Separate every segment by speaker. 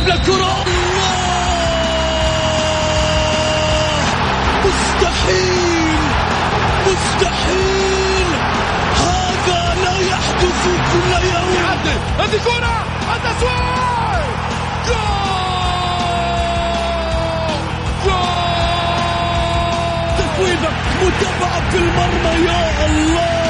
Speaker 1: يلعب للكرة مستحيل! مستحيل! هذا لا يحدث كل يوم.
Speaker 2: هذه كرة! التسويق جول جول!
Speaker 1: تسويبة متابعة في المرمى يا الله!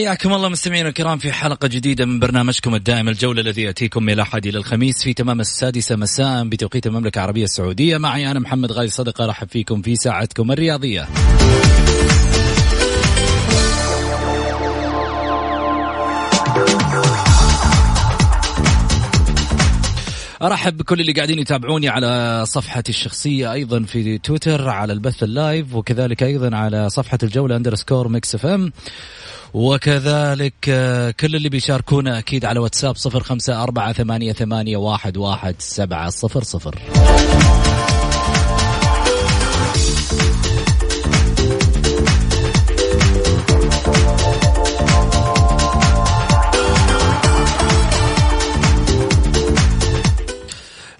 Speaker 3: حياكم الله مستمعينا الكرام في حلقة جديدة من برنامجكم الدائم الجولة الذي يأتيكم من الأحد إلى الخميس في تمام السادسة مساء بتوقيت المملكة العربية السعودية. معي أنا محمد غازي صدقة أرحب فيكم في ساعتكم الرياضية. أرحب بكل اللي قاعدين يتابعوني على صفحتي الشخصية أيضا في تويتر على البث ال live وكذلك أيضا على صفحة الجولة underscore Mix FM وكذلك آه، كل اللي بيشاركونا أكيد على واتساب صفر خمسة أربعة ثمانية, ثمانية واحد, واحد سبعة صفر صفر.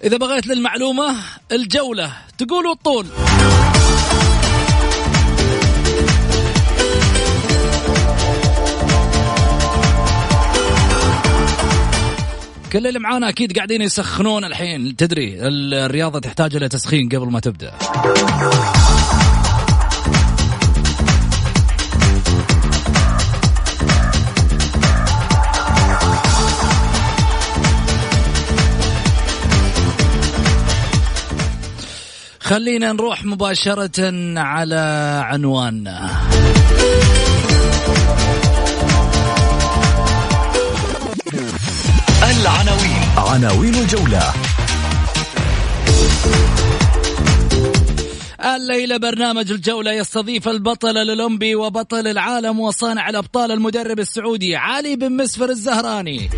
Speaker 3: إذا بغيت للمعلومة الجولة تقول الطول. كل اللي معانا أكيد قاعدين يسخنون الحين. تدري الرياضة تحتاج إلى تسخين قبل ما تبدأ. خلينا نروح مباشرة على عنواننا.
Speaker 4: العناوين. عناوين الجولة.
Speaker 3: الليلة برنامج الجولة يستضيف البطل الأولمبي وبطل العالم وصانع الأبطال المدرب السعودي علي بن مسفر الزهراني.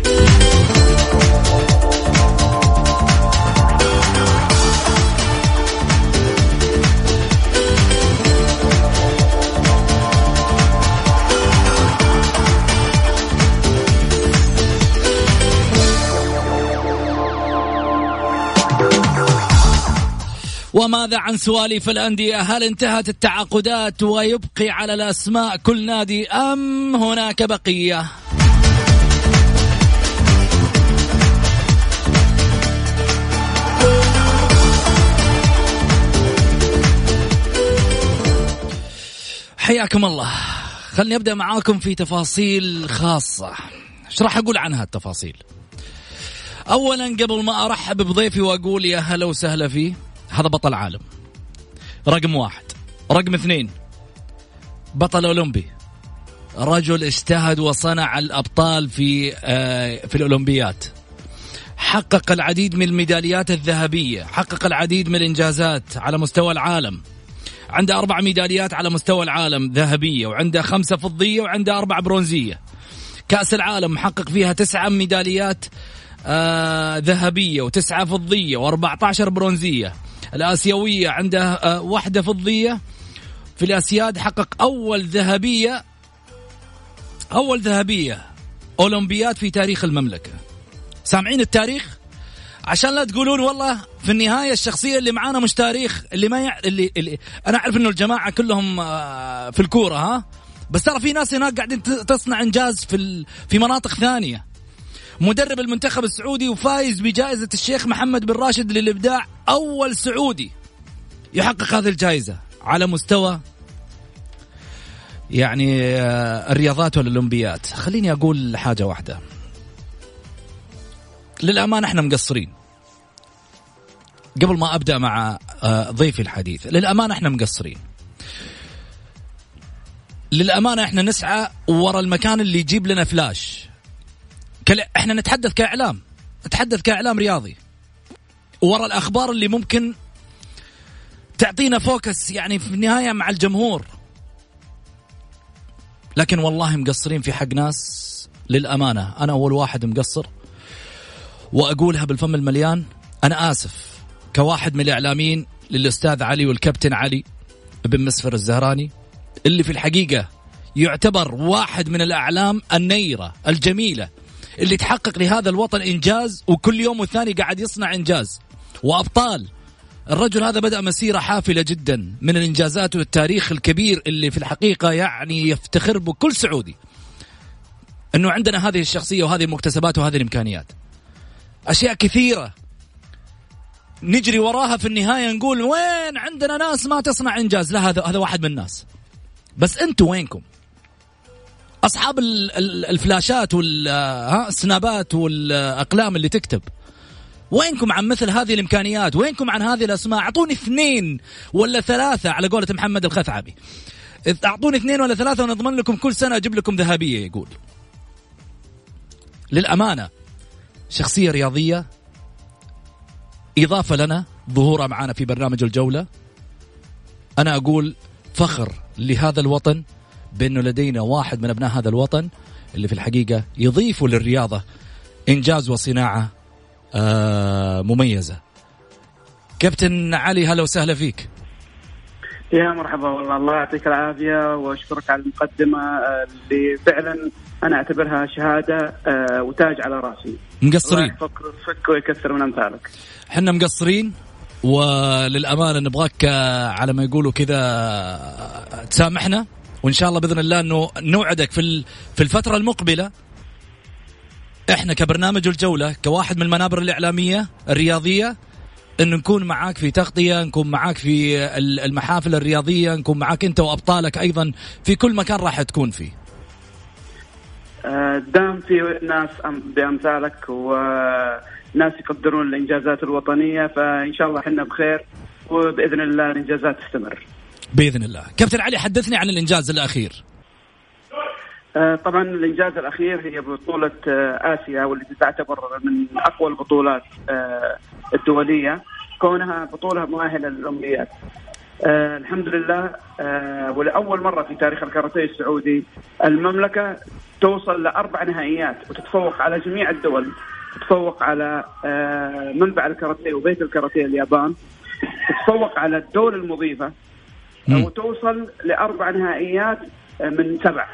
Speaker 3: وماذا عن سواليف الأندية؟ هل انتهت التعاقدات ويبقي على الأسماء كل نادي أم هناك بقية؟ حياكم الله. خلني أبدأ معاكم في تفاصيل خاصة. إيش راح أقول عنها التفاصيل؟ اولا قبل ما أرحب بضيفي وأقول يا هلا وسهلا فيه هذا بطل عالم. رقم واحد. رقم اثنين. بطل أولمبي. رجل اجتهد وصنع الأبطال في آه، في الأولمبيات. حقق العديد من الميداليات الذهبية. حقق العديد من الإنجازات على مستوى العالم. عنده أربع ميداليات على مستوى العالم ذهبية وعنده خمسة فضية وعنده أربع برونزية. كأس العالم محقق فيها تسعة ميداليات آه ذهبية وتسعة فضية و14 برونزية. الآسيوية عنده آه واحدة فضية. في الآسياد حقق أول ذهبية أول ذهبية أولمبياد في تاريخ المملكة. سامعين التاريخ؟ عشان لا تقولون والله في النهاية الشخصية اللي معانا مش تاريخ اللي ما يع... اللي, اللي أنا أعرف إنه الجماعة كلهم آه، في الكورة ها؟ بس ترى في ناس هناك قاعدين تصنع إنجاز في ال... في مناطق ثانية. مدرب المنتخب السعودي وفايز بجائزة الشيخ محمد بن راشد للإبداع أول سعودي يحقق هذه الجائزة على مستوى يعني آه، الرياضات والأولمبيات. خليني أقول حاجة واحدة. للأمانة إحنا مقصرين. قبل ما أبدأ مع آه، ضيفي الحديث للأمانة إحنا مقصرين. للأمانة إحنا نسعى ورا المكان اللي يجيب لنا فلاش. كلا إحنا نتحدث كإعلام. نتحدث كإعلام رياضي. ورا الأخبار اللي ممكن تعطينا focus يعني في النهاية مع الجمهور. لكن والله مقصرين في حق ناس للأمانة. أنا أول واحد مقصر. وأقولها بالفم المليان. أنا آسف. كواحد من الإعلاميين للأستاذ علي والكابتن علي بن مسفر الزهراني اللي في الحقيقة يعتبر واحد من الأعلام النيرة الجميلة. اللي تحقق لهذا الوطن إنجاز وكل يوم والثاني قاعد يصنع إنجاز. وأبطال. الرجل هذا بدأ مسيرة حافلة جدا من الإنجازات والتاريخ الكبير اللي في الحقيقة يعني يفتخر بكل سعودي. أنه عندنا هذه الشخصية وهذه المكتسبات وهذه الإمكانيات. أشياء كثيرة. نجري وراها في النهاية نقول وين عندنا ناس ما تصنع إنجاز؟ لا هذا هذا واحد من الناس. بس أنتم وينكم؟ أصحاب الفلاشات والسنابات والأقلام اللي تكتب وينكم عن مثل هذه الإمكانيات؟ وينكم عن هذه الأسماء؟ أعطوني اثنين ولا ثلاثة على قولة محمد الخثعبي. أعطوني اثنين ولا ثلاثة ونضمن لكم كل سنة أجيب لكم ذهبية يقول. للأمانة شخصية رياضية إضافة لنا ظهورها معنا في برنامج الجولة. أنا أقول فخر لهذا الوطن بأنه لدينا واحد من أبناء هذا الوطن اللي في الحقيقة يضيفوا للرياضة إنجاز وصناعة آه، مميزة. كابتن علي هلا وسهلا فيك.
Speaker 5: يا مرحبا والله الله يعطيك العافية وأشكرك على المقدمة آه، اللي فعلا أنا أعتبرها شهادة آه، وتاج على رأسي.
Speaker 3: مقصرين.
Speaker 5: فك ويكثر من أمثالك.
Speaker 3: إحنا مقصرين وللأمانة نبغاك على ما يقولوا كذا تسامحنا. وإن شاء الله بإذن الله أنه نوعدك في في الفترة المقبلة. إحنا كبرنامج الجولة كواحد من المنابر الإعلامية الرياضية انه نكون معاك في تغطية نكون معاك في المحافل الرياضية نكون معاك أنت وأبطالك أيضا في كل مكان راح تكون فيه.
Speaker 5: آه، دام في ناس بأمثالك وناس يقدرون الإنجازات الوطنية فإن شاء الله إحنا بخير وبإذن الله الإنجازات تستمر.
Speaker 3: بإذن الله. كابتن علي حدثني عن الإنجاز الأخير.
Speaker 5: آه، طبعا الإنجاز الأخير هي بطولة آه، آسيا والتي تعتبر من أقوى البطولات آه، الدولية. كونها بطولة مؤهلة للأولمبياد. الحمد لله ولأول مرة في تاريخ الكاراتيه السعودي المملكة توصل لأربع نهائيات وتتفوق على جميع الدول. تتفوق على منبع الكاراتيه وبيت الكاراتيه اليابان. تتفوق على الدول المضيفة. وتوصل لأربع نهائيات من سبع.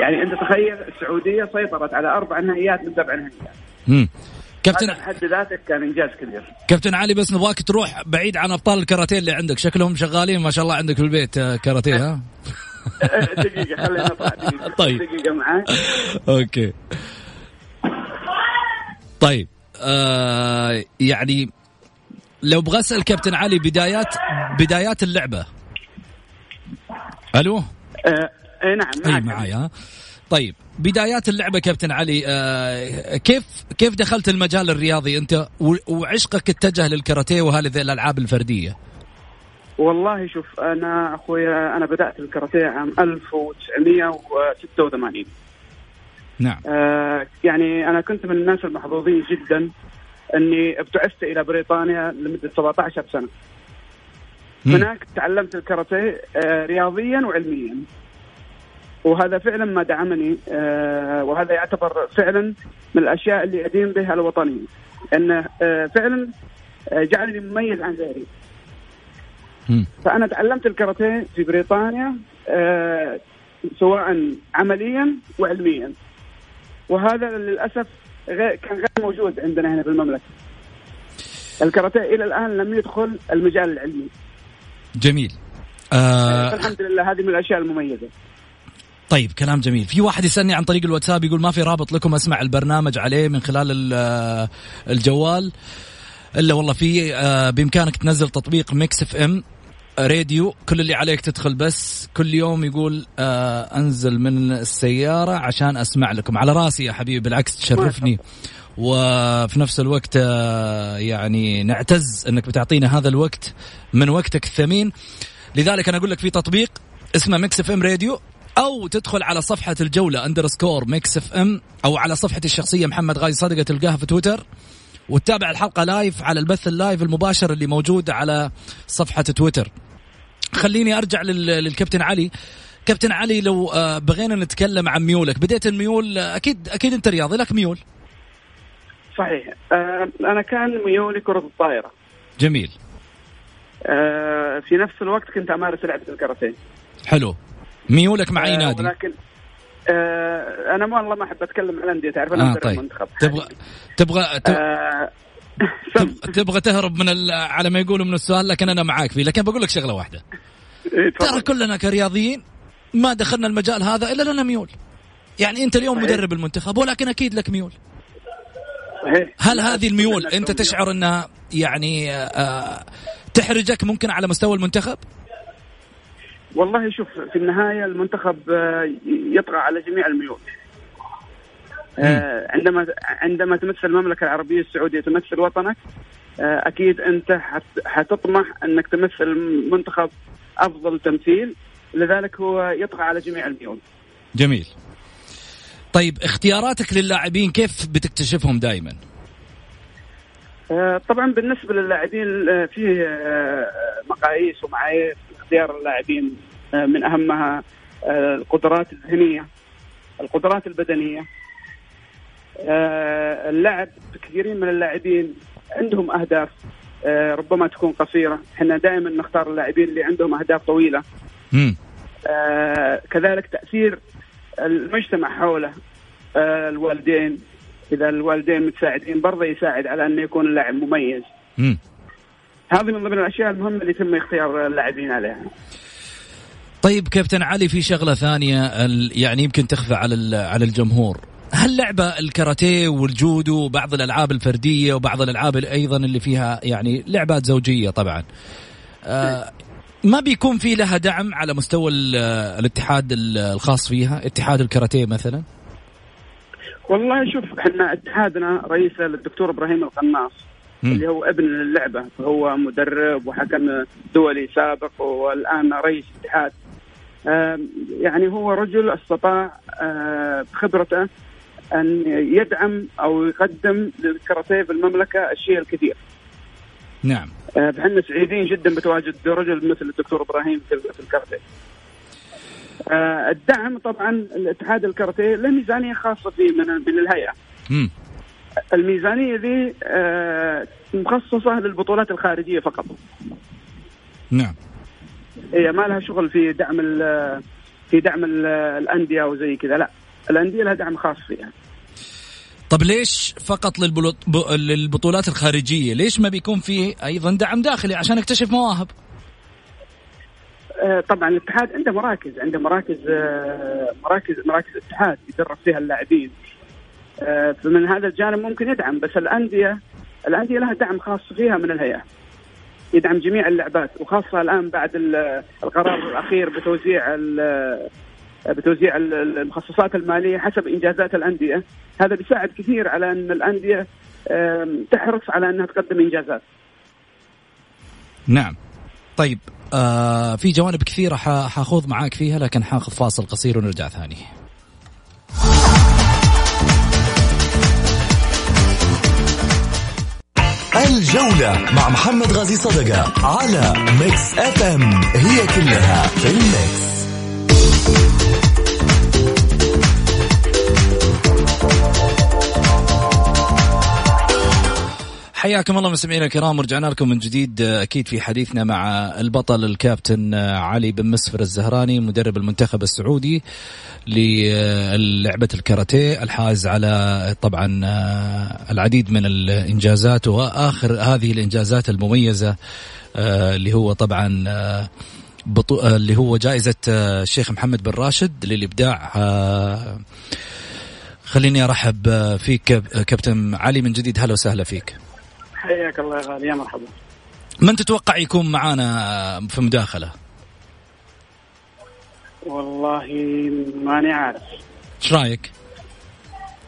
Speaker 5: يعني أنت تخيل السعودية سيطرت على أربع نهائيات من سبع نهائيات.
Speaker 3: امم كابتن
Speaker 5: حد ذاتك كان إنجاز كبير.
Speaker 3: كابتن علي بس نبغاك تروح بعيد عن أبطال الكاراتيه اللي عندك. شكلهم شغالين ما شاء الله عندك في البيت آه، كاراتيه ها؟
Speaker 5: دقيقة خلينا نطلع دقيقة.
Speaker 3: طيب.
Speaker 5: دقيقة معاك.
Speaker 3: أوكي. طيب آه يعني لو أبغى اسال كابتن علي بدايات بدايات اللعبة ألو؟
Speaker 5: آه اي نعم
Speaker 3: اي معي طيب بدايات اللعبة كابتن علي آه كيف كيف دخلت المجال الرياضي؟ أنت وعشقك اتجه للكاراتيه وهذه الألعاب الفردية؟
Speaker 5: والله شوف أنا أخويا أنا بدأت الكاراتيه عام 1986
Speaker 3: نعم.
Speaker 5: آه يعني أنا كنت من الناس المحظوظين جدا إني ابتعثت إلى بريطانيا لمدة 17 سنة. هناك تعلمت الكاراتيه آه رياضيا وعلميا وهذا فعلا ما دعمني آه، وهذا يعتبر فعلا من الأشياء اللي أدين بها الوطنيه انه آه، فعلا جعلني مميز عن غيري. فأنا تعلمت الكاراتيه في بريطانيا سواء عمليا وعلميا. وهذا للأسف كان غير موجود عندنا هنا في المملكه. الكاراتيه إلى الآن لم يدخل المجال العلمي.
Speaker 3: جميل.
Speaker 5: آه الحمد لله هذه من الأشياء المميزة.
Speaker 3: طيب كلام جميل. في واحد يسألني عن طريق الواتساب يقول ما في رابط لكم أسمع البرنامج عليه من خلال الجوال. إلا والله في آه، بإمكانك تنزل تطبيق Mix FM Radio. كل اللي عليك تدخل بس كل يوم يقول آه أنزل من السيارة عشان أسمع لكم. على راسي يا حبيبي بالعكس تشرفني. وفي نفس الوقت آه يعني نعتز أنك بتعطينا هذا الوقت من وقتك الثمين. لذلك أنا أقول لك في تطبيق اسمه ميكس إف إم راديو أو تدخل على صفحة الجولة underscore ميكس إف إم أو على صفحتي الشخصية محمد غازي صدقة تلقاها في تويتر وتتابع الحلقة live على البث ال live المباشر اللي موجود على صفحة تويتر. خليني أرجع للكابتن علي. كابتن علي لو آه، بغينا نتكلم عن ميولك بديت الميول آه، أكيد أكيد أنت رياضي لك ميول.
Speaker 5: صحيح. آه، أنا كان ميولي كرة الطائرة.
Speaker 3: جميل.
Speaker 5: في نفس الوقت كنت أمارس لعبة الكاراتيه.
Speaker 3: حلو. ميولك مع أي نادي؟
Speaker 5: ولكن آه أنا والله ما أحب أتكلم عن الانديه تعرف أنا
Speaker 3: آه طيب. المنتخب تبغى تبغى تبغى, آه تبغى تهرب من على ما يقولوا من السؤال لكن أنا معاك فيه. لكن بقول لك شغلة واحدة. إيه، ترى كلنا كرياضيين ما دخلنا المجال هذا إلا لنا ميول. يعني أنت اليوم مدرب المنتخب ولكن أكيد لك ميول. هل هذه الميول أنت تشعر أنها يعني آه تحرجك ممكن على مستوى المنتخب؟
Speaker 5: والله شوف في النهاية المنتخب آه، يطغى على جميع الميول. آه، عندما عندما تمثل المملكة العربية السعودية تمثل وطنك أكيد أنت حتطمح أنك تمثل المنتخب أفضل تمثيل. لذلك هو يطغى على جميع الميول.
Speaker 3: جميل. طيب اختياراتك للاعبين كيف بتكتشفهم دائما؟
Speaker 5: طبعا بالنسبة للاعبين في مقاييس ومعايير اختيار اللاعبين آه، من أهمها آه، القدرات الذهنية القدرات البدنية. آه، اللعب كثيرين من اللاعبين عندهم أهداف ربما تكون قصيرة. إحنا دائما نختار اللاعبين اللي عندهم أهداف طويلة. كذلك تأثير المجتمع حوله الوالدين إذا الوالدين متساعدين برضه يساعد على انه يكون اللاعب مميز. هذه من ضمن الأشياء المهمة اللي يتم اختيار اللاعبين عليها.
Speaker 3: طيب كابتن علي في شغلة ثانية يعني يمكن تخفى على على الجمهور. هل لعبة الكاراتيه والجودو وبعض الألعاب الفردية وبعض الألعاب أيضا اللي فيها يعني لعبات زوجية طبعا آه ما بيكون في لها دعم على مستوى الاتحاد الخاص فيها؟ اتحاد الكاراتيه مثلا؟
Speaker 5: والله شوف إحنا اتحادنا رئيسه الدكتور إبراهيم القناص اللي هو ابن اللعبة. هو مدرب وحكم دولي سابق والآن رئيس اتحاد. يعني هو رجل استطاع بخبرته أن يدعم أو يقدم للكاراتيه في المملكة الشيء الكثير.
Speaker 3: نعم.
Speaker 5: فاحنا سعيدين جدا بتواجد رجل مثل الدكتور إبراهيم في الكاراتيه. الدعم طبعا الاتحاد الكاراتيه له ميزانية خاصة فيه من من الهيئة. م. الميزانية ذي مخصصة للبطولات الخارجية فقط.
Speaker 3: نعم.
Speaker 5: هي ما لها شغل في دعم في دعم الأندية وزي كذا لا الأندية لها دعم خاص فيها
Speaker 3: طب ليش فقط للبطولات الخارجية؟ ليش ما بيكون فيه أيضا دعم داخلي؟ عشان نكتشف مواهب.
Speaker 5: آه، طبعا الاتحاد عنده مراكز عنده مراكز آه، مراكز مراكز اتحاد يدرب فيها اللاعبين. آه، فمن هذا الجانب ممكن يدعم بس الأندية الأندية لها دعم خاص فيها من الهيئة. يدعم جميع اللعبات وخاصة الآن بعد القرار الأخير بتوزيع بتوزيع المخصصات المالية حسب إنجازات الأندية. هذا بيساعد كثير على أن الأندية تحرص على أنها تقدم إنجازات.
Speaker 3: نعم. طيب آه في جوانب كثيرة حاخوض معاك فيها لكن حاخذ فاصل قصير ونرجع ثاني.
Speaker 4: الجولة مع محمد غازي صدقة على ميكس اف ام هي كلها في ال mix
Speaker 3: حياكم الله مستمعينا الكرام ورجعنا لكم من جديد. أكيد في حديثنا مع البطل الكابتن علي بن مسفر الزهراني مدرب المنتخب السعودي للعبة الكاراتيه الحائز على طبعا العديد من الإنجازات وآخر هذه الإنجازات المميزة اللي هو طبعا بطو... اللي هو جائزة الشيخ محمد بن راشد للإبداع. خليني أرحب فيك كابتن علي من جديد. هلا وسهلا فيك.
Speaker 5: حياك الله يا غالي يا مرحبا.
Speaker 3: من تتوقع يكون معانا في مداخلة؟
Speaker 5: والله ماني عارف.
Speaker 3: إيش رأيك؟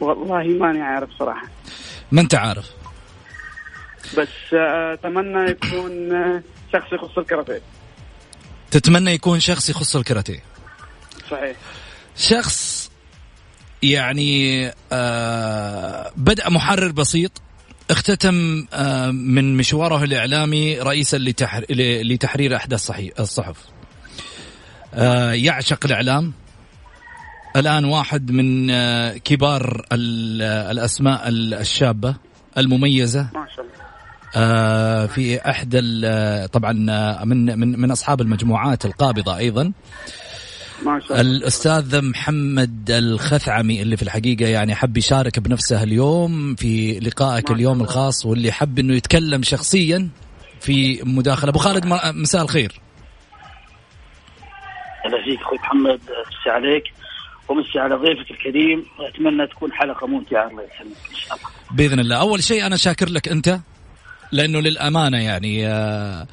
Speaker 5: والله ماني عارف صراحة.
Speaker 3: ما أنت عارف.
Speaker 5: بس أتمنى يكون شخص يخص الكاراتيه.
Speaker 3: تتمنى يكون شخص يخص الكاراتيه.
Speaker 5: صحيح.
Speaker 3: شخص يعني آه بدأ محرر بسيط اختتم آه من مشواره الإعلامي رئيسا لتحر... لتحرير أحدى الصحف. آه يعشق الإعلام. الآن واحد من آه كبار الأسماء الشابة المميزة. ما شاء الله. آه في إحدى طبعا من من من أصحاب المجموعات القابضة أيضا. ما شاء الله. الأستاذ محمد الخثعمي اللي في الحقيقة يعني حب يشارك بنفسه اليوم في لقائك اليوم الخاص واللي حب إنه يتكلم شخصيا في مداخلة. أبو خالد مساء الخير.
Speaker 6: أهلا فيك أخوي محمد مسي عليك. ومسي على ضيفك الكريم. واتمنى تكون حلقة ممتعة الله يسلمك إن شاء الله.
Speaker 3: بإذن الله. أول شيء أنا شاكر لك أنت لأنه للأمانة يعني آه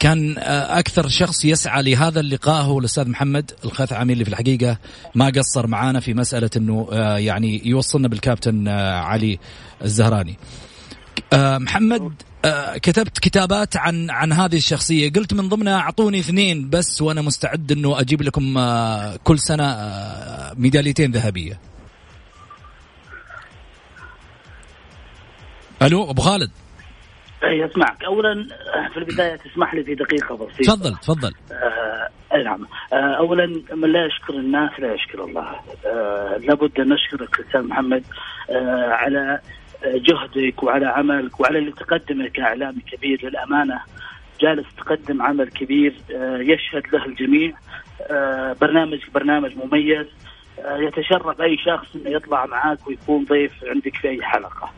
Speaker 3: كان آه، أكثر شخص يسعى لهذا اللقاء هو الأستاذ محمد الخثعمي اللي في الحقيقة ما قصر معانا في مسألة إنه آه، يعني يوصلنا بالكابتن آه، علي الزهراني. محمد كتبت كتابات عن عن هذه الشخصية قلت من ضمنها أعطوني اثنين بس وأنا مستعد إنه أجيب لكم كل سنة ميداليتين ذهبية. ألو أبو خالد
Speaker 6: اي اسمعك اولا في البداية تسمح لي في دقيقة بسيطة.
Speaker 3: تفضل تفضل.
Speaker 6: آه نعم. آه اولا من لا يشكر الناس لا يشكر الله. آه لابد أن نشكرك أستاذ محمد آه على جهدك وعلى عملك وعلى اللي تقدمه كاعلامي كبير. للأمانة جالس تقدم عمل كبير آه يشهد له الجميع. آه برنامج برنامج مميز. آه يتشرف أي شخص إنه يطلع معاك ويكون ضيف عندك في أي حلقة.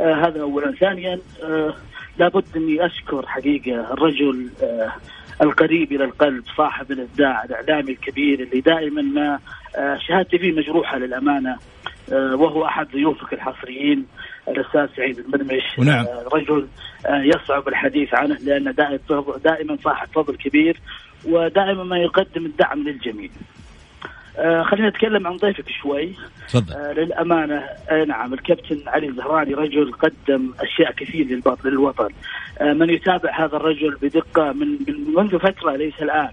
Speaker 6: آه هذا اولا، ثانيا آه لابد أني أشكر حقيقة الرجل آه القريب إلى القلب صاحب الإبداع الإعلامي الكبير اللي دائما ما آه شهادتي فيه مجروحة للأمانة آه وهو أحد ضيوفك الحصريين الأستاذ سعيد المرمش
Speaker 3: ونعم.
Speaker 6: رجل يصعب الحديث عنه لأنه دائما صاحب فضل كبير ودائما ما يقدم الدعم للجميع. آه خلينا نتكلم عن ضيفك شوي.
Speaker 3: تفضل. آه
Speaker 6: للأمانة آه نعم الكابتن علي الزهراني رجل قدم أشياء كثير للوطن. آه من يتابع هذا الرجل بدقة من, من منذ فترة ليس الآن.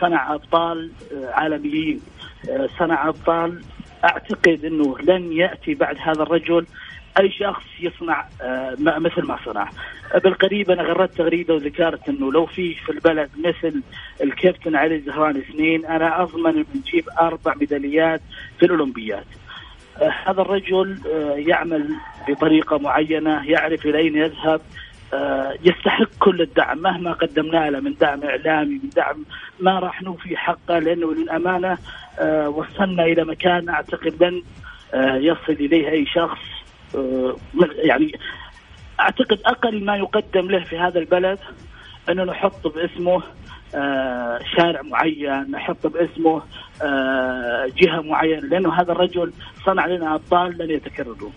Speaker 6: صنع أبطال آه عالميين. آه صنع أبطال. أعتقد إنه لن يأتي بعد هذا الرجل أي شخص يصنع آه مثل ما صنع. بالقريب أنا غردت تغريدة وذكرت إنه لو في في البلد مثل الكابتن علي الزهراني اثنين أنا أضمن إنه نجيب أربع ميداليات في الأولمبياد. آه هذا الرجل آه يعمل بطريقة معينة يعرف إلى اين يذهب يستحق كل الدعم. مهما قدمنا له من دعم إعلامي من دعم ما راح نوفي حقه لأنه للأمانة وصلنا إلى مكان أعتقد لن يصل إليه أي شخص. يعني أعتقد أقل ما يقدم له في هذا البلد أنه نحط باسمه آه شارع معين نحط باسمه آه جهة معينة لأنه هذا الرجل صنع لنا أبطال لن يتكررون.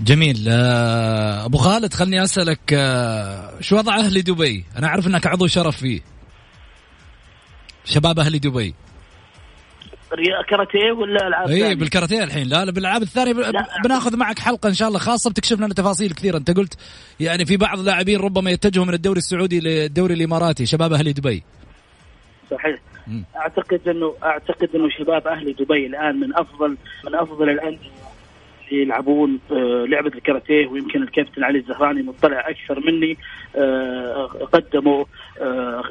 Speaker 3: جميل آه أبو خالد خلني أسألك شو وضع أهل دبي؟ أنا أعرف إنك عضو شرف فيه. شباب أهل دبي.
Speaker 6: كاراتيه ولا ألعاب
Speaker 3: اي بالكاراتيه الحين. لا لا بالألعاب الثانية بناخذ معك حلقة إن شاء الله خاصة بتكشف لنا تفاصيل كثيرة. أنت قلت يعني في بعض اللاعبين ربما يتجهوا من الدوري السعودي للدوري الإماراتي. شباب أهل دبي.
Speaker 6: صحيح. م. أعتقد انه أعتقد إنه شباب أهل دبي الآن من افضل من أفضل الأندية. يلعبون لعبة الكاراتيه ويمكن الكابتن علي الزهراني مطلع أكثر مني قدموا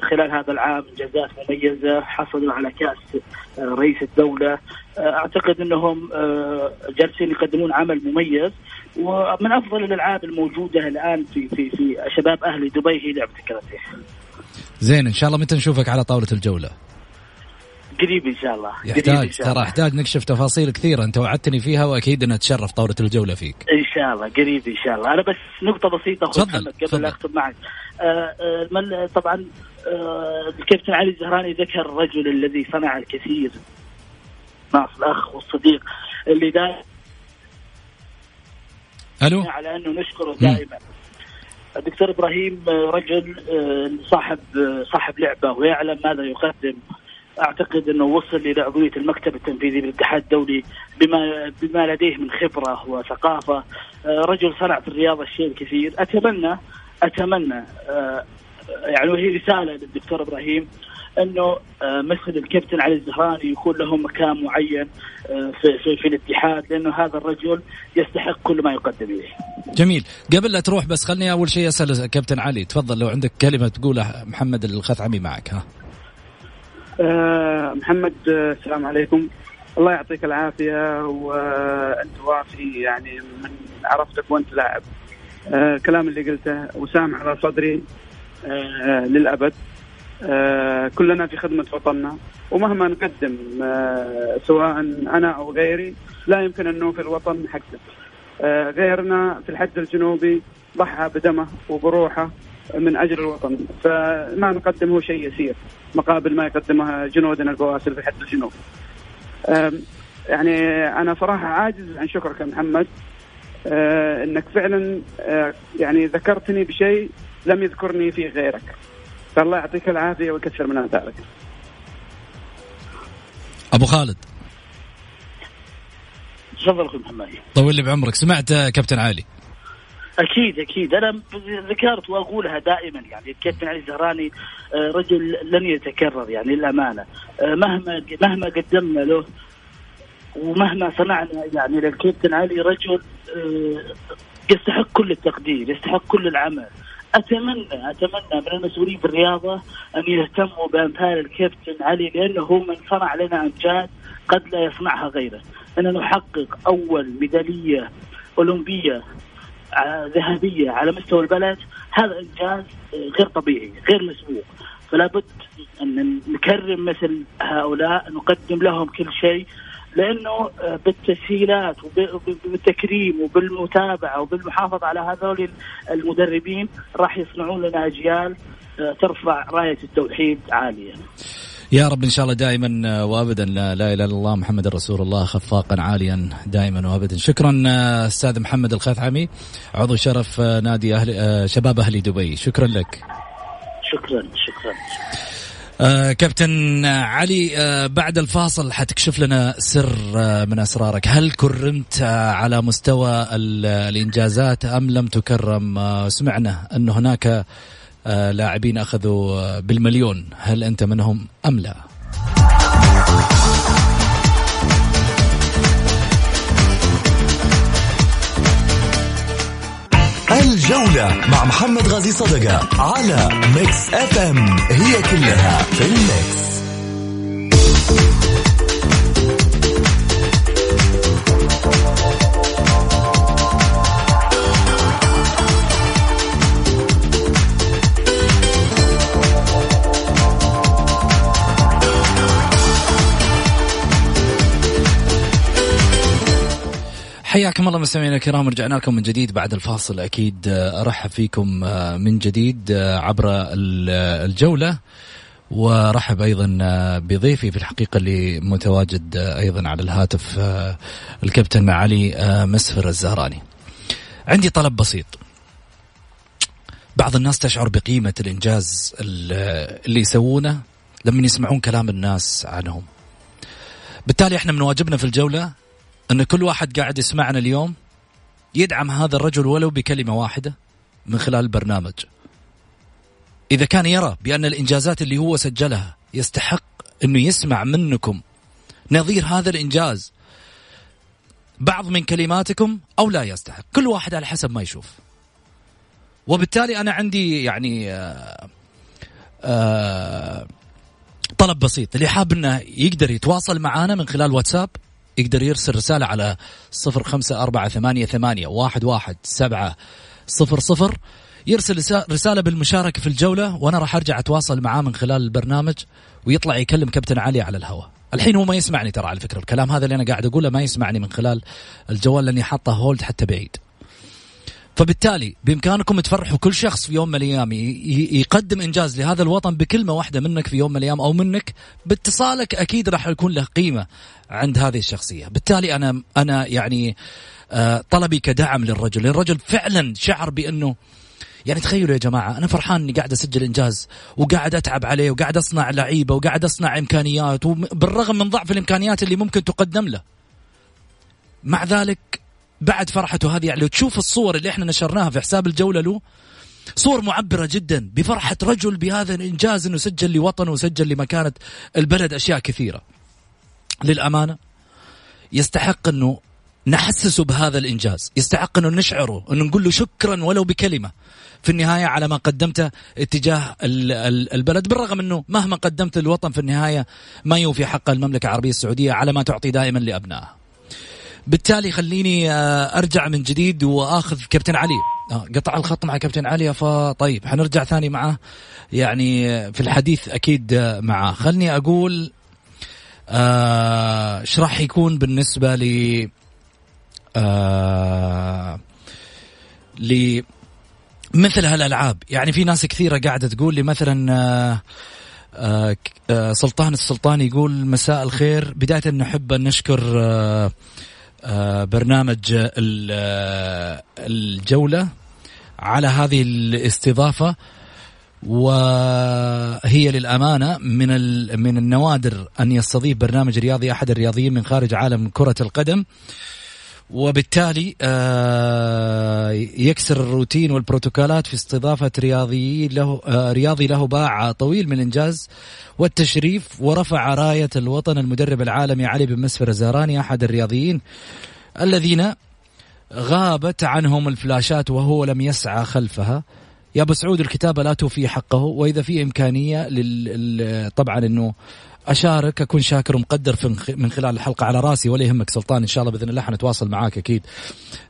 Speaker 6: خلال هذا العام إنجازات مميزة حصلوا على كأس رئيس الدولة. أعتقد أنهم جالسين يقدمون عمل مميز ومن أفضل الألعاب الموجودة الآن في في في شباب أهل دبي هي لعبة الكاراتيه
Speaker 3: زين إن شاء الله متى نشوفك على طاولة الجولة؟
Speaker 6: قريب إن شاء الله
Speaker 3: يحتاج ترى يحتاج نكشف تفاصيل كثيرة أنت وعدتني فيها وأكيد انها تشرف طاولة الجولة فيك.
Speaker 6: إن شاء الله قريب إن شاء الله. أنا بس نقطة بسيطة
Speaker 3: أخوي محمد
Speaker 6: قبل لا اختم معك. آه آه طبعا آه الكابتن علي الزهراني ذكر الرجل الذي صنع الكثير ناصر الأخ والصديق اللي دائما
Speaker 3: ألو؟
Speaker 6: على أنه نشكره دائما. الدكتور إبراهيم رجل صاحب صاحب لعبة ويعلم ماذا يقدم. أعتقد أنه وصل إلى عضوية المكتب التنفيذي بالاتحاد الدولي بما بما لديه من خبرة وثقافة رجل صنع في الرياضه الشيء الكثير اتمنى أتمنى يعني وهي رسالة للدكتور إبراهيم أنه آه، مثل الكابتن علي الزهراني يكون له مكان معين آه، في, في, في الاتحاد لأنه هذا الرجل يستحق كل ما يقدم إليه.
Speaker 3: جميل، قبل لا تروح بس خلني أول شيء أسأل كابتن علي تفضل لو عندك كلمة تقولها محمد الخثعمي معك ها.
Speaker 5: أه محمد السلام عليكم. الله يعطيك العافية وأنت وافي يعني من عرفتك وأنت لاعب. أه الكلام اللي قلته وسام على صدري آه، كلنا في خدمة وطننا ومهما نقدم آه، سواء أنا أو غيري لا يمكن أن نوفي الوطن آه، غيرنا في الحد الجنوبي ضحى بدمه وبروحه من أجل الوطن. فما نقدمه شيء يسير مقابل ما يقدمه جنودنا البواسل في الحد الجنوبي يعني أنا صراحة عاجز عن شكرك يا محمد. إنك فعلا يعني ذكرتني بشيء لم يذكرني فيه غيرك. فالله يعطيك العافية ويكثر من امثالك.
Speaker 3: أبو خالد.
Speaker 6: تفضل أخوي محمد.
Speaker 3: طول لي بعمرك. سمعت كابتن علي.
Speaker 6: أكيد أكيد. أنا ذكرت وأقولها دائما يعني الكابتن علي الزهراني آه، رجل لن يتكرر يعني للأمانة. آه، مهما مهما قدمنا له ومهما صنعنا يعني للكابتن علي رجل آه، يستحق كل التقدير يستحق كل العمل. أتمنى أتمنى من المسؤولين في الرياضة أن يهتموا بأمثال الكابتن علي لأنه هو من صنع لنا أمجاد قد لا يصنعها غيره. ان نحقق أول ميدالية أولمبية ذهبية على مستوى البلد هذا إنجاز آه، غير طبيعي غير مسبوق فلا بد أن نكرم مثل هؤلاء نقدم لهم كل شيء لأنه آه، بالتسهيلات وبالتكريم وبالمتابعة وبالمحافظة على هذول المدربين راح يصنعون لنا أجيال آه، ترفع راية التوحيد عالية.
Speaker 3: يا رب إن شاء الله دائما آه، وابدا لا إله إلا الله محمد رسول الله خفاقا عاليا دائما وابدا. شكرا أستاذ محمد الخثعمي عضو شرف نادي أهل شباب أهلي دبي. شكرا لك.
Speaker 6: شكرا شكرا.
Speaker 3: آه كابتن علي آه بعد الفاصل حتكشف لنا سر آه من أسرارك. هل كرمت آه على مستوى الإنجازات أم لم تكرم؟ آه سمعنا أن هناك آه لاعبين أخذوا آه بالمليون. هل أنت منهم أم لا؟
Speaker 4: الجولة مع محمد غازي صدقة على ميكس اف ام هي كلها في ال mix
Speaker 3: حياكم الله مستمعينا الكرام رجعنا لكم من جديد بعد الفاصل أكيد آه، أرحب فيكم آه، من جديد آه، عبر الجولة ورحب أيضا بضيفي في الحقيقة اللي متواجد أيضا على الهاتف الكابتن معالي مسفر الزهراني. عندي طلب بسيط. بعض الناس تشعر بقيمة الإنجاز اللي يسوونه لما يسمعون كلام الناس عنهم. بالتالي إحنا من واجبنا في الجولة أن كل واحد قاعد يسمعنا اليوم يدعم هذا الرجل ولو بكلمة واحدة من خلال البرنامج. إذا كان يرى بأن الإنجازات اللي هو سجلها يستحق أنه يسمع منكم نظير هذا الإنجاز بعض من كلماتكم أو لا يستحق. كل واحد على حسب ما يشوف. وبالتالي أنا عندي يعني آه، آه، طلب بسيط. اللي حاب إنه يقدر يتواصل معنا من خلال واتساب يقدر يرسل رسالة على صفر خمسة أربعة ثمانية ثمانية واحد واحد سبعة صفر صفر. يرسل رسالة بالمشاركة في الجولة وأنا راح أرجع أتواصل معاه من خلال البرنامج ويطلع يكلم كابتن علي على الهواء. الحين هو ما يسمعني ترى على فكرة الكلام هذا اللي أنا قاعد أقوله ما يسمعني من خلال الجوال لأني حاطه هولد حتى بعيد. فبالتالي بإمكانكم تفرحوا كل شخص في يوم من الأيام يقدم إنجاز لهذا الوطن بكلمة واحدة منك في يوم من الأيام أو منك. باتصالك أكيد راح يكون له قيمة عند هذه الشخصية، بالتالي أنا أنا يعني آه، طلبي كدعم للرجل، الرجل فعلا شعر بأنه يعني تخيلوا يا جماعة أنا فرحان إني قاعد أسجل إنجاز وقاعد أتعب عليه وقاعد أصنع لعيبة وقاعد أصنع إمكانيات وبالرغم من ضعف الإمكانيات اللي ممكن تقدم له. مع ذلك بعد فرحته هذه. يعني لو تشوف الصور اللي إحنا نشرناها في حساب الجولة له صور معبرة جدا بفرحة رجل بهذا الإنجاز أنه سجل لوطنه وسجل لمكانة البلد أشياء كثيرة. للأمانة يستحق أنه نحسسه بهذا الإنجاز. يستحق أنه نشعره أنه نقول له شكرا ولو بكلمة. في النهاية على ما قدمته اتجاه البلد بالرغم أنه مهما قدمت للوطن في النهاية ما يوفي حق المملكة العربية السعودية على ما تعطي دائما لأبنائها. بالتالي خليني آه، أرجع من جديد وآخذ كابتن علي. آه، قطع الخط مع كابتن علي فطيب حنرجع ثاني معه. يعني في الحديث أكيد معه. خلني أقول إيش آه راح يكون بالنسبة ل آه لمثل هالألعاب. يعني في ناس كثيرة قاعدة تقول لي مثلا آه آه, آه، سلطان السلطان يقول مساء الخير. بداية نحب أن نشكر آه آه، برنامج آه، الجولة على هذه الاستضافة وهي للأمانة من من النوادر أن يستضيف برنامج رياضي أحد الرياضيين من خارج عالم كرة القدم. وبالتالي آه، يكسر الروتين والبروتوكولات في استضافة رياضي له آه، رياضي له باع طويل من الإنجاز والتشريف ورفع راية الوطن المدرب العالمي علي بن مسفر الزهراني أحد الرياضيين الذين غابت عنهم الفلاشات وهو لم يسعى خلفها. يا أبو سعود الكتابه لا توفي حقه وإذا في إمكانية لل... طبعا إنه أشارك أكون شاكر ومقدر من خلال الحلقة على رأسي ولا يهمك سلطان إن شاء الله بإذن الله حنتواصل معاك أكيد.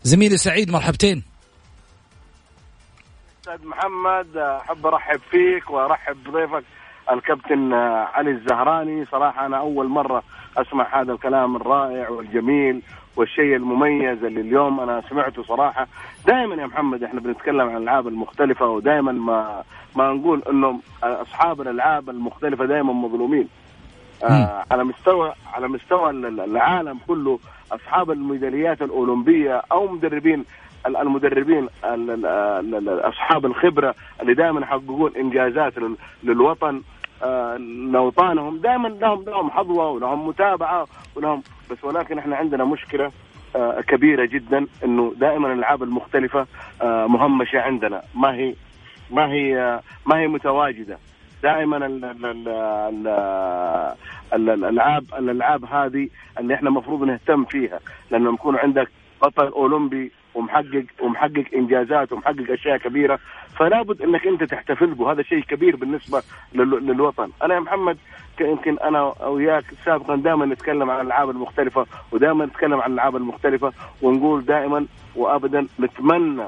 Speaker 3: زميلي سعيد مرحبتين.
Speaker 7: أستاذ محمد أحب أرحب فيك وأرحب بضيفك الكابتن علي الزهراني صراحة أنا أول مرة أسمع هذا الكلام الرائع والجميل والشيء المميز اللي اليوم أنا سمعته صراحة دائما يا محمد إحنا بنتكلم عن الألعاب المختلفة ودائما ما ما نقول إنه أصحاب الألعاب المختلفة دائما مظلومين آه على مستوى على مستوى العالم كله أصحاب الميداليات الأولمبية أو مدربين المدربين أصحاب الخبرة اللي دائما يحققون إنجازات للوطن. آه، لاوطانهم دائما لهم لهم حظوة ولهم متابعة ولهم بس ولكن إحنا عندنا مشكلة آه، كبيرة جدا إنه دائما الألعاب المختلفة آه، مهمشة عندنا. ما هي ما هي ما هي متواجدة. دائما الالعاب الألعاب هذه اللي إحنا المفروض نهتم فيها لأنه يكون عندك بطل أولمبي ومحقق ومحقق إنجازات ومحقق أشياء كبيرة. فلا بد إنك أنت تحتفل به هذا شيء كبير بالنسبة للوطن. أنا يا محمد يمكن أنا وياك سابقا دائما نتكلم عن الألعاب المختلفة ودائما نتكلم عن الألعاب المختلفة ونقول دائما وابدا نتمنى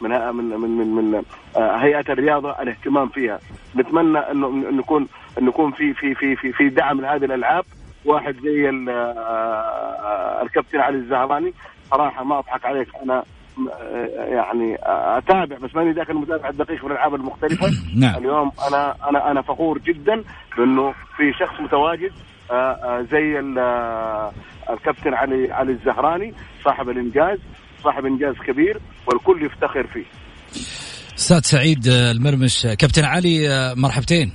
Speaker 7: من من من من, من آه، هيئة الرياضة الاهتمام فيها. نتمنى انه نكون نكون في في في في, في دعم لهذه الألعاب. واحد زي آه، آه، الكابتن علي الزهراني. صراحة ما أضحك عليك. أنا يعني أتابع بس ماني ذاك المتابع الدقيق في الألعاب المختلفة. نعم. اليوم أنا أنا أنا فخور جدا بأنه في شخص متواجد زي الكابتن علي علي الزهراني صاحب الإنجاز. صاحب إنجاز كبير والكل يفتخر فيه.
Speaker 3: أستاذ سعيد المرمش. كابتن علي مرحبتين.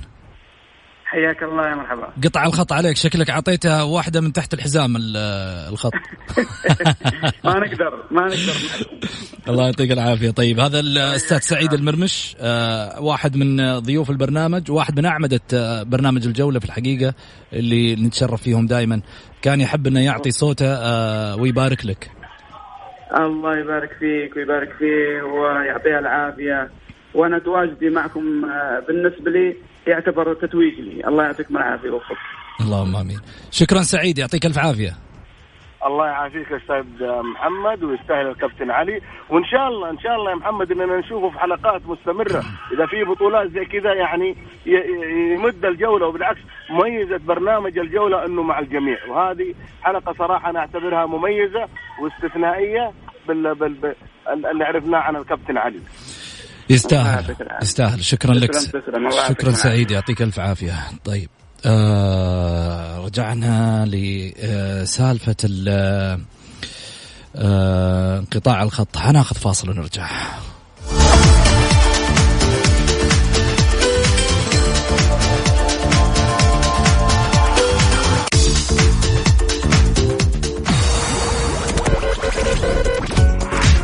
Speaker 5: حياك الله يا مرحبا.
Speaker 3: قطع الخط عليك. شكلك أعطيتها واحدة من تحت الحزام الخط.
Speaker 5: ما نقدر ما نقدر.
Speaker 3: الله يعطيك العافية. طيب هذا الاستاذ سعيد المرمش آه، واحد من ضيوف البرنامج واحد من أعمدة آه، برنامج الجولة في الحقيقة اللي نتشرف فيهم دائما كان يحب إنه يعطي صوته آه، ويبارك لك.
Speaker 5: الله يبارك فيك ويبارك فيه ويعطيها العافية. وأنا تواجدي معكم بالنسبة لي يعتبر تتويج لي. الله يعطيكم العافية ويوفقك
Speaker 3: اللهم آمين. شكرا سعيد يعطيك ألف عافية.
Speaker 7: الله يعافيك أستاذ محمد ويستاهل الكابتن علي. وإن شاء الله إن شاء الله يا محمد إننا نشوفه في حلقات مستمرة. إذا في بطولات زي كذا يعني يمد الجولة وبالعكس ميزه برنامج الجولة إنه مع الجميع. وهذه حلقة صراحة أنا أعتبرها مميزة واستثنائية بال بال اللي عرفناه عن الكابتن علي.
Speaker 3: يستاهل. يستاهل. شكرا لك. شكرا سعيد. يعطيك ألف عافية. طيب. آه رجعنا لسالفة آه انقطاع الخط. حناخذ فاصل ونرجع.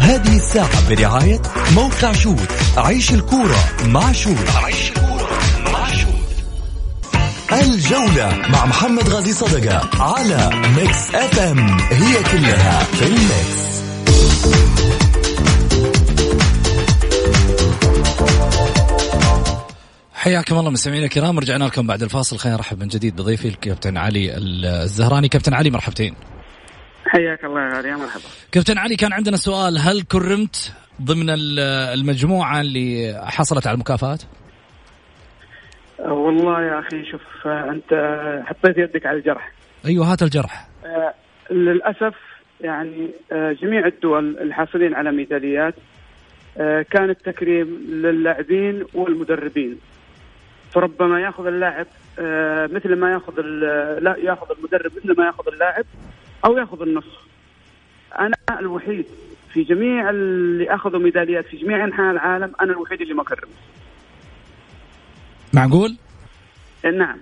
Speaker 4: هذه الساعة برعاية موقع شوت. عيش الكورة مع شوت. عيش الجولة مع محمد غازي صدقة على ميكس اف ام هي كلها في ال mix.
Speaker 3: حياكم الله مستمعينا الكرام رجعنا لكم بعد الفاصل. خلينا نرحب من جديد بضيفي الكابتن علي الزهراني. كابتن علي مرحبتين.
Speaker 5: حياك الله يا غالي يا مرحبا.
Speaker 3: كابتن علي كان عندنا سؤال. هل كرمت ضمن ال- المجموعة اللي حصلت على المكافآت؟
Speaker 5: والله يا أخي شوف أنت حطيت يدك على الجرح.
Speaker 3: أيوه هات الجرح.
Speaker 5: آه، للأسف يعني آه، جميع الدول الحاصلين على ميداليات آه، كان التكريم للاعبين والمدربين. فربما ياخذ اللاعب مثل ما ياخذ لا ياخذ المدرب مثل ما ياخذ اللاعب أو ياخذ النص. أنا الوحيد في جميع اللي أخذوا ميداليات في جميع أنحاء العالم أنا الوحيد اللي ما كرم
Speaker 3: معقول؟
Speaker 5: نعم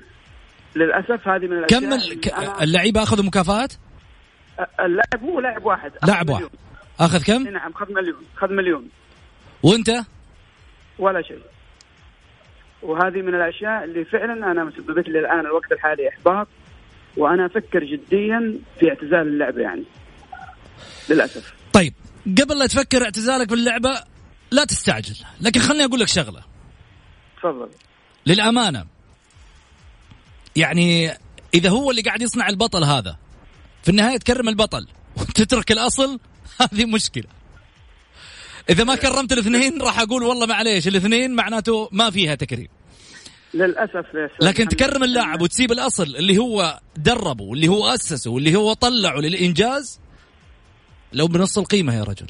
Speaker 5: للأسف هذه من
Speaker 3: كم ال-
Speaker 5: اللي
Speaker 3: ك-
Speaker 5: أنا-
Speaker 3: اللعيبة اخذوا مكافآت؟
Speaker 5: اللاعب هو لاعب واحد
Speaker 3: لاعب واحد. أخذ كم؟
Speaker 5: نعم خذ مليون خذ مليون
Speaker 3: وأنت؟
Speaker 5: ولا شيء وهذه من الأشياء اللي فعلا أنا مسببت لي الآن الوقت الحالي إحباط وأنا أفكر جديا في اعتزال اللعبة يعني للأسف
Speaker 3: طيب قبل لا تفكر اعتزالك في اللعبة لا تستعجل لكن خلني أقول لك شغلة
Speaker 5: تفضل
Speaker 3: للأمانة يعني إذا هو اللي قاعد يصنع البطل هذا في النهاية تكرم البطل وتترك الأصل هذه مشكلة إذا ما كرمت الاثنين راح أقول والله معليش الاثنين معناته ما فيها تكريم
Speaker 5: للأسف
Speaker 3: لكن. تكرم اللاعب وتسيب الأصل اللي هو دربه واللي هو أسسه واللي هو طلعه للإنجاز لو بنص القيمة يا رجل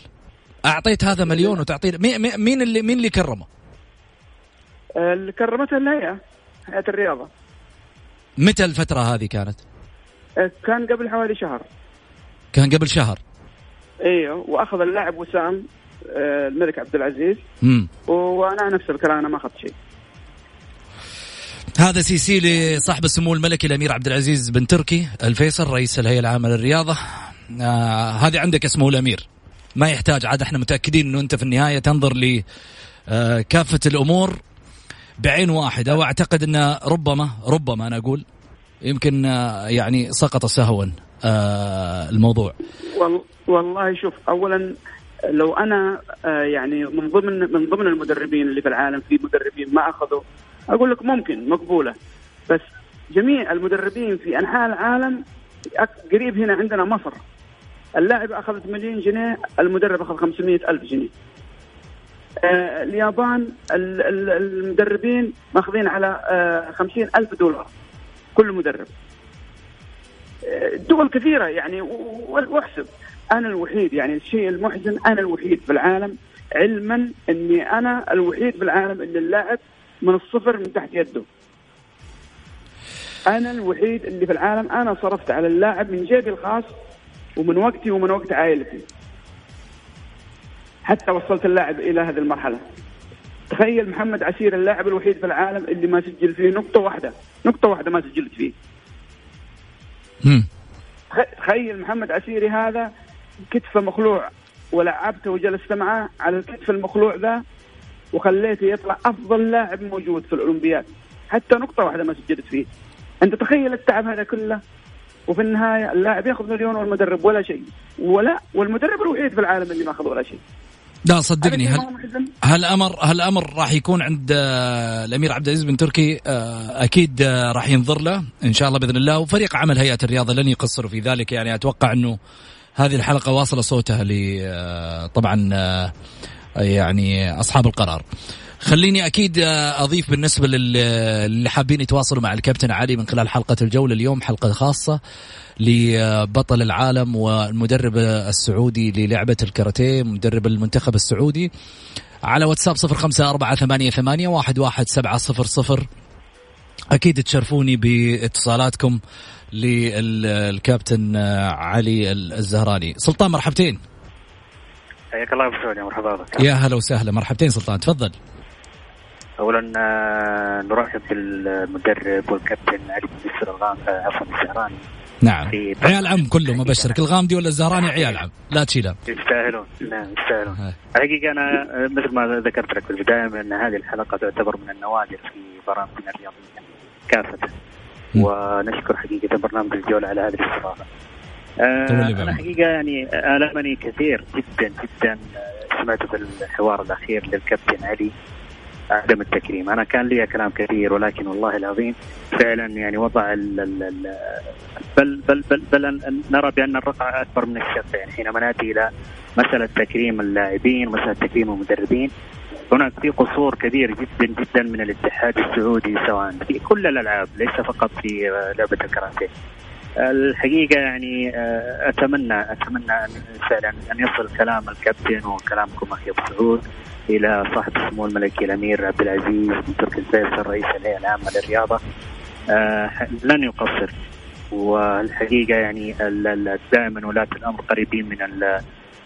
Speaker 3: أعطيت هذا مليون وتعطيه مي- مي- مين اللي مين اللي كرمه؟
Speaker 5: اللي كرمتها الهيئه هيئة الرياضة.
Speaker 3: متى الفترة هذه كانت؟
Speaker 5: آه، كان قبل حوالي شهر.
Speaker 3: كان قبل شهر.
Speaker 5: أيوه وأخذ اللاعب وسام آه، الملك عبد العزيز. وأنا نفس الكلام أنا ما أخذت شيء.
Speaker 3: هذا سيسي لصاحب السمو الملكي الأمير عبد العزيز بن تركي الفيصل رئيس الهيئة العامة للرياضة. آه هذه عندك اسمه الأمير. ما يحتاج عاد إحنا متأكدين إنه أنت في النهاية تنظر ل آه كافة الأمور. بعين واحدة وأعتقد إن ربما ربما أنا أقول يمكن آه يعني سقط سهوا آه الموضوع.
Speaker 5: وال- والله شوف اولا لو أنا آه، يعني من ضمن من ضمن المدربين اللي في العالم في مدربين ما أخذوا أقول لك ممكن مقبولة. بس جميع المدربين في أنحاء العالم قريب هنا عندنا مصر. اللاعب اخذ مليون جنيه المدرب أخذ 500 ألف جنيه. اليابان ال- ال- المدربين ماخذين على آه، 50 ألف دولار كل مدرب. دول كثيرة يعني واحسب. أنا الوحيد يعني الشيء المحزن أنا الوحيد في العالم علما أني أنا الوحيد في العالم اللي اللاعب من الصفر من تحت يده. أنا الوحيد اللي في العالم أنا صرفت على اللاعب من جيبي الخاص ومن وقتي ومن وقت عائلتي. حتى وصلت اللاعب إلى هذه المرحلة. تخيل محمد عسير اللاعب الوحيد في العالم اللي ما سجل فيه نقطة واحدة. نقطة واحدة ما سجلت فيه.
Speaker 3: مم.
Speaker 5: تخيل محمد عسيري هذا كتفه مخلوع ولعبته وجلست معاه على الكتف المخلوع ذا وخليته يطلع أفضل لاعب موجود في الأولمبياد. حتى نقطة واحدة ما سجلت فيه. أنت تخيل التعب هذا كله. وفي النهاية اللاعب يأخذ مليون والمدرب ولا شيء. ولا والمدرب الوحيد في العالم اللي ما أخذ ولا شيء.
Speaker 3: لا صدقني هل؟ هالامر هالأمر راح يكون عند آه، الأمير عبد العزيز بن تركي آه، أكيد آه، راح ينظر له إن شاء الله بإذن الله وفريق عمل هيئة الرياضة لن يقصروا في ذلك يعني أتوقع إنه هذه الحلقة واصلة صوتها ل طبعا يعني أصحاب القرار. خليني أكيد أضيف بالنسبة لل- اللي حابين يتواصلوا مع الكابتن علي من خلال حلقة الجولة اليوم حلقة خاصة لبطل العالم والمدرب السعودي للعبة الكاراتيه مدرب المنتخب السعودي. على واتساب صفر خمسة أربعة ثمانية ثمانية واحد واحد سبعة صفر صفر. أكيد تشرفوني باتصالاتكم للكابتن علي الزهراني. سلطان مرحبتين.
Speaker 8: حياك الله أبو سعود يا مرحبا بك.
Speaker 3: يا هلا وسهلا مرحبتين سلطان تفضل.
Speaker 8: اولا آه، نرحب بالمدرب والكابتن علي بن يسر الغام عفوا الزهراني.
Speaker 3: نعم. عيال عم كلهم ابشرك الغامدي ولا الزهراني عيال عم؟ لا تشيلها
Speaker 8: يستاهلون. نعم يستاهلون. الحقيقة أنا مثل ما ذكرت لك في البدايه إن هذه الحلقة تعتبر من النوادر في برامجنا الرياضية كافة. ونشكر حقيقة برنامج الجولة على هذه الاستضافة. آه أنا حقيقة يعني المني كثير جدا جدا سمعت في الحوار الأخير للكابتن علي. عدم التكريم. أنا كان لي كلام كثير ولكن والله العظيم فعلا يعني وضع ال ال ال بل بل بل, بل نرى بأن الرقعه أكبر من الشقه يعني حينما نأتي إلى مسألة تكريم اللاعبين مسألة تكريم المدربين هناك في قصور كبير جدا جدا من الاتحاد السعودي سواء في كل الألعاب ليس فقط في لعبة الكاراتيه. الحقيقة يعني اتمنى أتمنى أن فعلا أن يصل كلام الكابتن وكلامكم أخي أبو سعود. إلى صاحب السمو الملكي الأمير عبد العزيز بن تركي الفيصل رئيس الهيئة العامة للرياضة. لن يقصر. والحقيقة يعني دائما ولاة الأمر قريبين من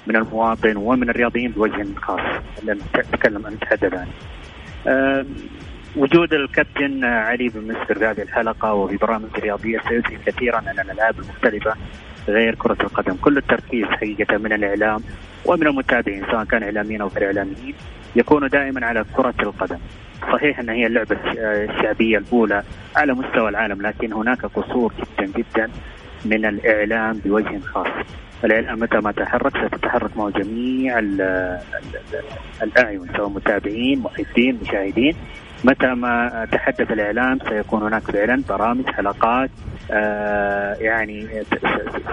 Speaker 8: من المواطن ومن الرياضيين بوجه خاص. نتكلم ان نتحدث عنه. وجود الكابتن علي بن مسر في هذه الحلقة وفي برامج رياضية سيسهم كثيرا عن الالعاب المختلفة. غير كرة القدم، كل التركيز حقيقة من الإعلام ومن المتابعين سواء كان إعلاميين أو غير اعلاميين يكون دائما على كرة القدم. صحيح أن هي اللعبة الشعبية الأولى على مستوى العالم لكن هناك قصور جدا جدا من الإعلام بوجه خاص. الإعلام متى ما تحرك ستتحرك معه جميع الأعين سواء متابعين محبين مشاهدين متى ما تحدث الإعلام سيكون هناك فعلا برامج حلقات آه يعني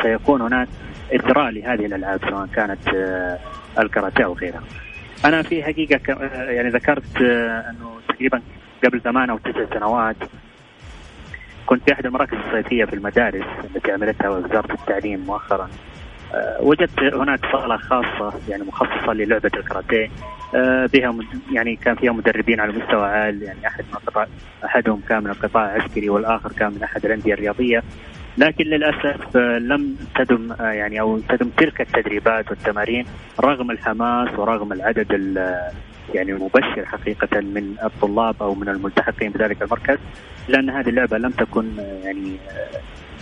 Speaker 8: سيكون هناك اثراء لهذه الألعاب سواء كانت آه الكاراتيه أو غيرها. أنا في حقيقة يعني ذكرت آه أنه تقريبا قبل ثمان أو تسع سنوات كنت في أحد المراكز الصيفية في المدارس التي عملتها وزارة التعليم مؤخرا وجدت هناك صالة خاصة يعني مخصصة للعبة الكاراتيه بها يعني كان فيها مدربين على مستوى عال يعني أحد من القطاع أحدهم كان من القطاع العسكري والآخر كان من أحد الأندية الرياضية. لكن للأسف لم تدم يعني أو تدم تلك التدريبات والتمارين رغم الحماس ورغم العدد يعني المبشر حقيقة من الطلاب أو من الملتحقين بذلك المركز لأن هذه اللعبة لم تكن يعني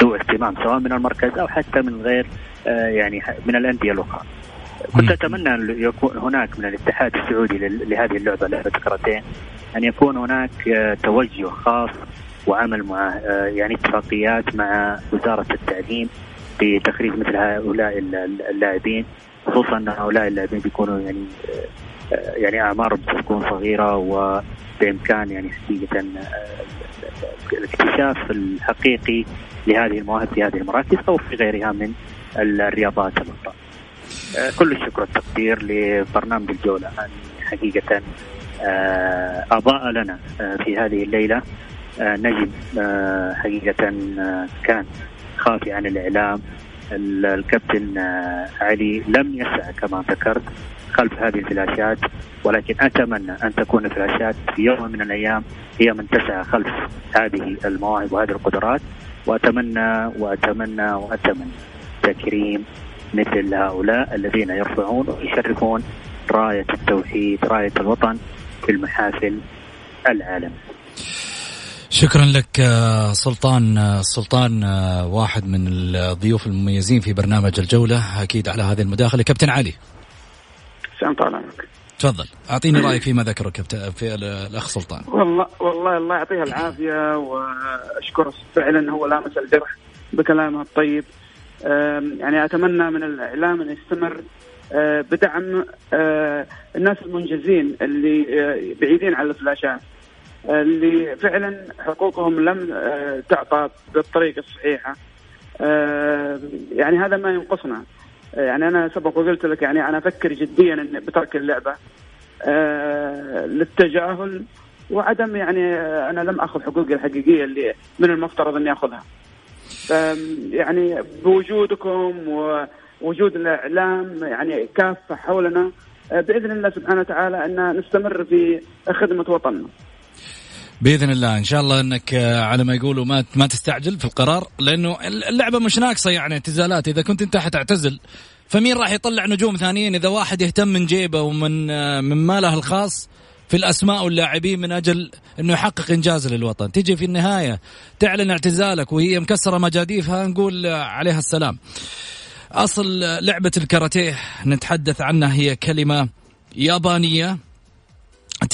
Speaker 8: ذو اهتمام سواء من المركز أو حتى من غير يعني من الأندية الأخرى. كنت أتمنى أن يكون هناك من الاتحاد السعودي لهذه اللعبة لعبة كرتين أن يكون هناك توجه خاص وعمل مع يعني اتفاقيات مع وزارة التعليم بتخريج مثل هؤلاء اللاعبين خصوصا أن هؤلاء اللاعبين بيكونوا يعني يعني اعمارهم ستكون صغيرة وبإمكان يعني حقيقة الاكتشاف الحقيقي لهذه المواهب في هذه المراكز أو في غيرها من الرياضات الأخرى. كل الشكر والتقدير لبرنامج الجولة. حقيقة أضاء لنا في هذه الليلة. نجم حقيقة كان خافي عن الإعلام. الكابتن علي لم يسع كما ذكرت خلف هذه الفلاشات. ولكن أتمنى أن تكون الفلاشات في يوم من الأيام هي من تسعى خلف هذه المواهب وهذه القدرات. وأتمنى وأتمنى وأتمنى. تكريم مثل هؤلاء الذين يرفعون ويشرفون راية التوحيد راية الوطن في المحافل العالميه.
Speaker 3: شكرا لك سلطان. سلطان واحد من الضيوف المميزين في برنامج الجولة أكيد على هذه المداخلة. كابتن علي.
Speaker 5: سلام طال عمرك.
Speaker 3: تفضل. أعطيني رأيك فيما ذكره كابتن في الأخ سلطان.
Speaker 5: والله والله الله يعطيه العافية وأشكره فعلا هو لامس الجرح بكلامه الطيب. يعني أتمنى من الإعلام أن يستمر بدعم الناس المنجزين اللي بعيدين عن الفلاشات اللي فعلا حقوقهم لم تعطى بالطريقة الصحيحة. يعني هذا ما ينقصنا. يعني أنا سبق وقلت لك يعني أنا أفكر جديا بترك اللعبة للتجاهل وعدم يعني أنا لم أخذ حقوقي الحقيقية اللي من المفترض إني أخذها. يعني بوجودكم ووجود الإعلام يعني كافة حولنا بإذن الله سبحانه وتعالى أن نستمر في خدمة وطننا.
Speaker 3: بإذن الله. إن شاء الله إنك على ما يقولوا ما ما تستعجل في القرار لأنه اللعبة مش ناقصة يعني اعتزالات. إذا كنت أنت حتعتزل فمين راح يطلع نجوم ثانيين؟ إذا واحد يهتم من جيبه ومن من ماله الخاص في الأسماء واللاعبين من أجل إنه يحقق إنجاز للوطن. تيجي في النهاية تعلن اعتزالك وهي مكسرة مجاديفها نقول عليها السلام. أصل لعبة الكاراتيه نتحدث عنها هي كلمة يابانية.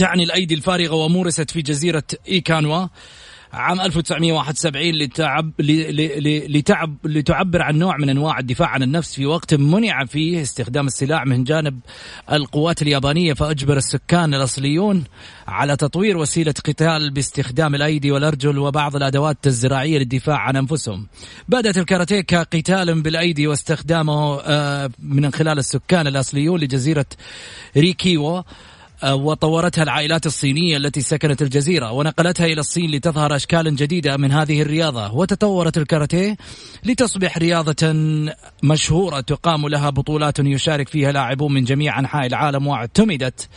Speaker 3: تعني الأيدي الفارغة ومورست في جزيرة إيكانوا عام 1971 لتعب لتعب لتعبر عن نوع من أنواع الدفاع عن النفس في وقت منع فيه استخدام السلاح من جانب القوات اليابانية فأجبر السكان الأصليون على تطوير وسيلة قتال باستخدام الأيدي والأرجل وبعض الأدوات الزراعية للدفاع عن أنفسهم. بدات الكاراتيه كقتال بالأيدي واستخدامه آه، من خلال السكان الأصليون لجزيرة ريكيوا آه، وطورتها العائلات الصينية التي سكنت الجزيرة ونقلتها إلى الصين لتظهر أشكال جديدة من هذه الرياضة. وتطورت الكاراتيه لتصبح رياضة مشهورة تقام لها بطولات يشارك فيها لاعبون من جميع أنحاء العالم واعتمدت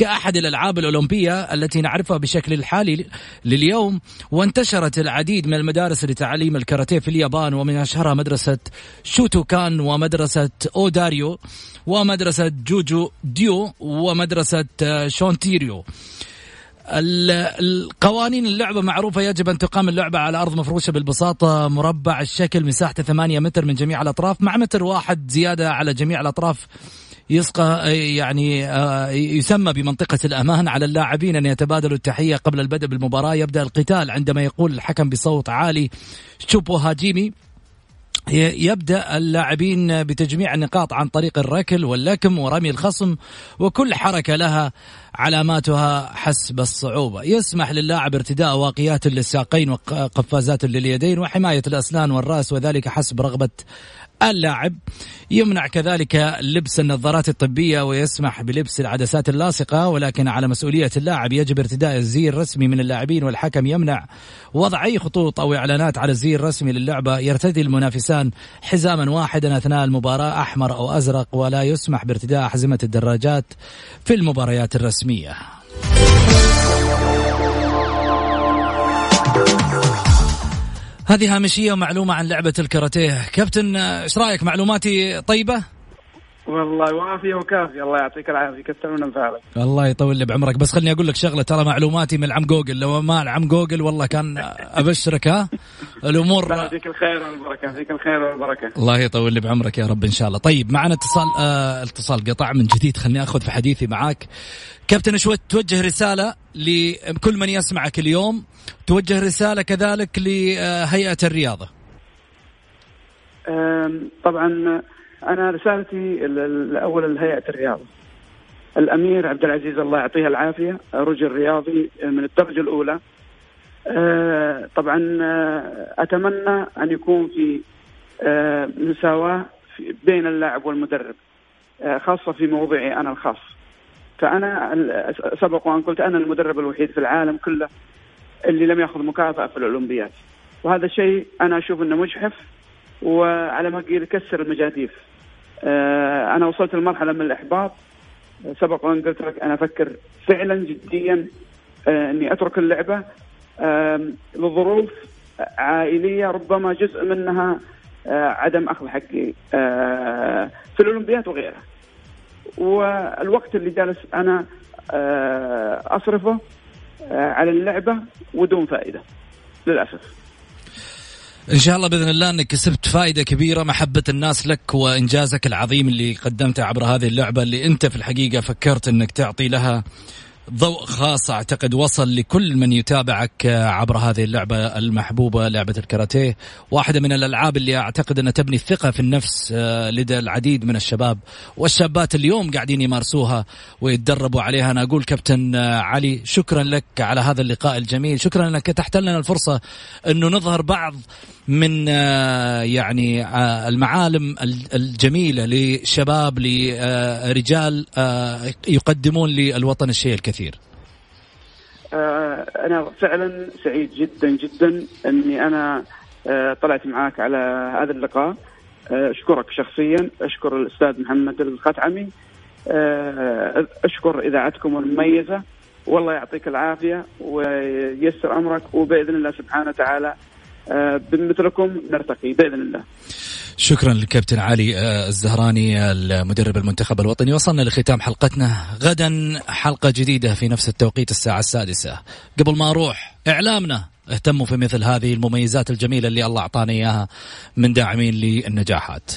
Speaker 3: كأحد الألعاب الأولمبية التي نعرفها بشكل الحالي لليوم وانتشرت العديد من المدارس لتعليم الكاراتيه في اليابان ومن أشهرها مدرسة شوتوكان ومدرسة وادو ريو ومدرسة جوجو ريو ومدرسة شيتو ريو. القوانين اللعبة معروفة يجب أن تقام اللعبة على أرض مفروشة بالبساط مربع الشكل مساحته 8 متر من جميع الأطراف مع متر واحد زيادة على جميع الأطراف. يسقى يعني آه، يسمى بمنطقة الأمان على اللاعبين أن يتبادلوا التحية قبل البدء بالمباراة. يبدأ القتال عندما يقول الحكم بصوت عالي شوبو هاجيمي يبدأ اللاعبين بتجميع النقاط عن طريق الركل واللكم ورمي الخصم وكل حركة لها علاماتها حسب الصعوبة، يسمح للاعب ارتداء واقيات للساقين وقفازات لليدين وحماية الأسنان والرأس وذلك حسب رغبة اللاعب يمنع كذلك لبس النظارات الطبية ويسمح بلبس العدسات اللاصقة ولكن على مسؤولية اللاعب يجب ارتداء الزي الرسمي من اللاعبين والحكم يمنع وضع أي خطوط أو إعلانات على الزي الرسمي للعبة. يرتدي المنافسان حزاما واحدا أثناء المباراة أحمر أو أزرق ولا يسمح بارتداء أحزمة الدراجات في المباريات الرسمية. هذه هامشية ومعلومة عن لعبة الكاراتيه. كابتن إيش رأيك؟ معلوماتي طيبة؟
Speaker 5: والله وافيه وكافية. الله يعطيك العافية. كثر من انفعالك
Speaker 3: الله يطول لي بعمرك. بس خليني أقول لك شغلة ترى معلوماتي من العم جوجل. لو ما العم جوجل والله كان أبشرك ها؟ الأمور.
Speaker 5: يعطيك الخير والبركة يعطيك الخير والبركة.
Speaker 3: الله يطول لي بعمرك يا رب إن شاء الله. طيب معنا اتصال آه اتصال قطع من جديد. خليني آخذ في حديثي معاك. كابتن شوي توجه رسالة لكل من يسمعك اليوم توجه رسالة كذلك لهيئة الرياضة.
Speaker 5: طبعا أنا رسالتي الأول لهيئة الرياضة. الأمير عبد العزيز الله يعطيه العافية رجل رياضي من الدرجة الأولى. طبعا أه، أتمنى أن يكون في أه، مساواة بين اللاعب والمدرب خاصة في موضوعي أنا الخاص. فأنا سبق وأن قلت أنا المدرب الوحيد في العالم كله اللي لم يأخذ مكافأة في الأولمبياد. وهذا شيء أنا أشوف إنه مجحف وعلى ما قيل يكسر المجاديف. آه، أنا وصلت لمرحلة من الإحباط. سبق وأن قلت لك أنا أفكر فعلا جديا آه، إني أترك اللعبة. لظروف عائلية ربما جزء منها عدم أخذ حقي في الأولمبياد وغيرها. والوقت اللي جالس أنا أصرفه على اللعبة ودون فائدة للأسف.
Speaker 3: إن شاء الله بإذن الله إنك كسبت فائدة كبيرة محبة الناس لك وإنجازك العظيم اللي قدمته عبر هذه اللعبة اللي أنت في الحقيقة فكرت إنك تعطي لها ضوء خاص أعتقد وصل لكل من يتابعك عبر هذه اللعبة المحبوبة لعبة الكاراتيه واحدة من الألعاب اللي أعتقد انها تبني الثقة في النفس آه، لدى العديد من الشباب. والشابات اليوم قاعدين يمارسوها ويتدربوا عليها. أنا أقول كابتن آه، علي شكرا لك على هذا اللقاء الجميل. شكرا انك اتحت لنا الفرصة أنه نظهر بعض من آه، يعني المعالم الجميلة لشباب لرجال يقدمون للوطن الشيء الكثير كثير.
Speaker 5: آه، أنا فعلا سعيد جدا جدا إني أنا آه، طلعت معاك على هذا اللقاء. آه، أشكرك شخصيا. أشكر الأستاذ محمد الخطعمي. أشكر إذاعتكم المميزة. والله يعطيك العافية وييسر أمرك. وبإذن الله سبحانه وتعالى بمثلكم نرتقي بإذن الله.
Speaker 3: شكرا للكابتن علي آه، الزهراني المدرب المنتخب الوطني. وصلنا لختام حلقتنا. غدا حلقة جديدة في نفس التوقيت الساعة السادسة. قبل ما أروح إعلامنا. اهتموا في مثل هذه المميزات الجميلة اللي الله أعطانا إياها من داعمين للنجاحات.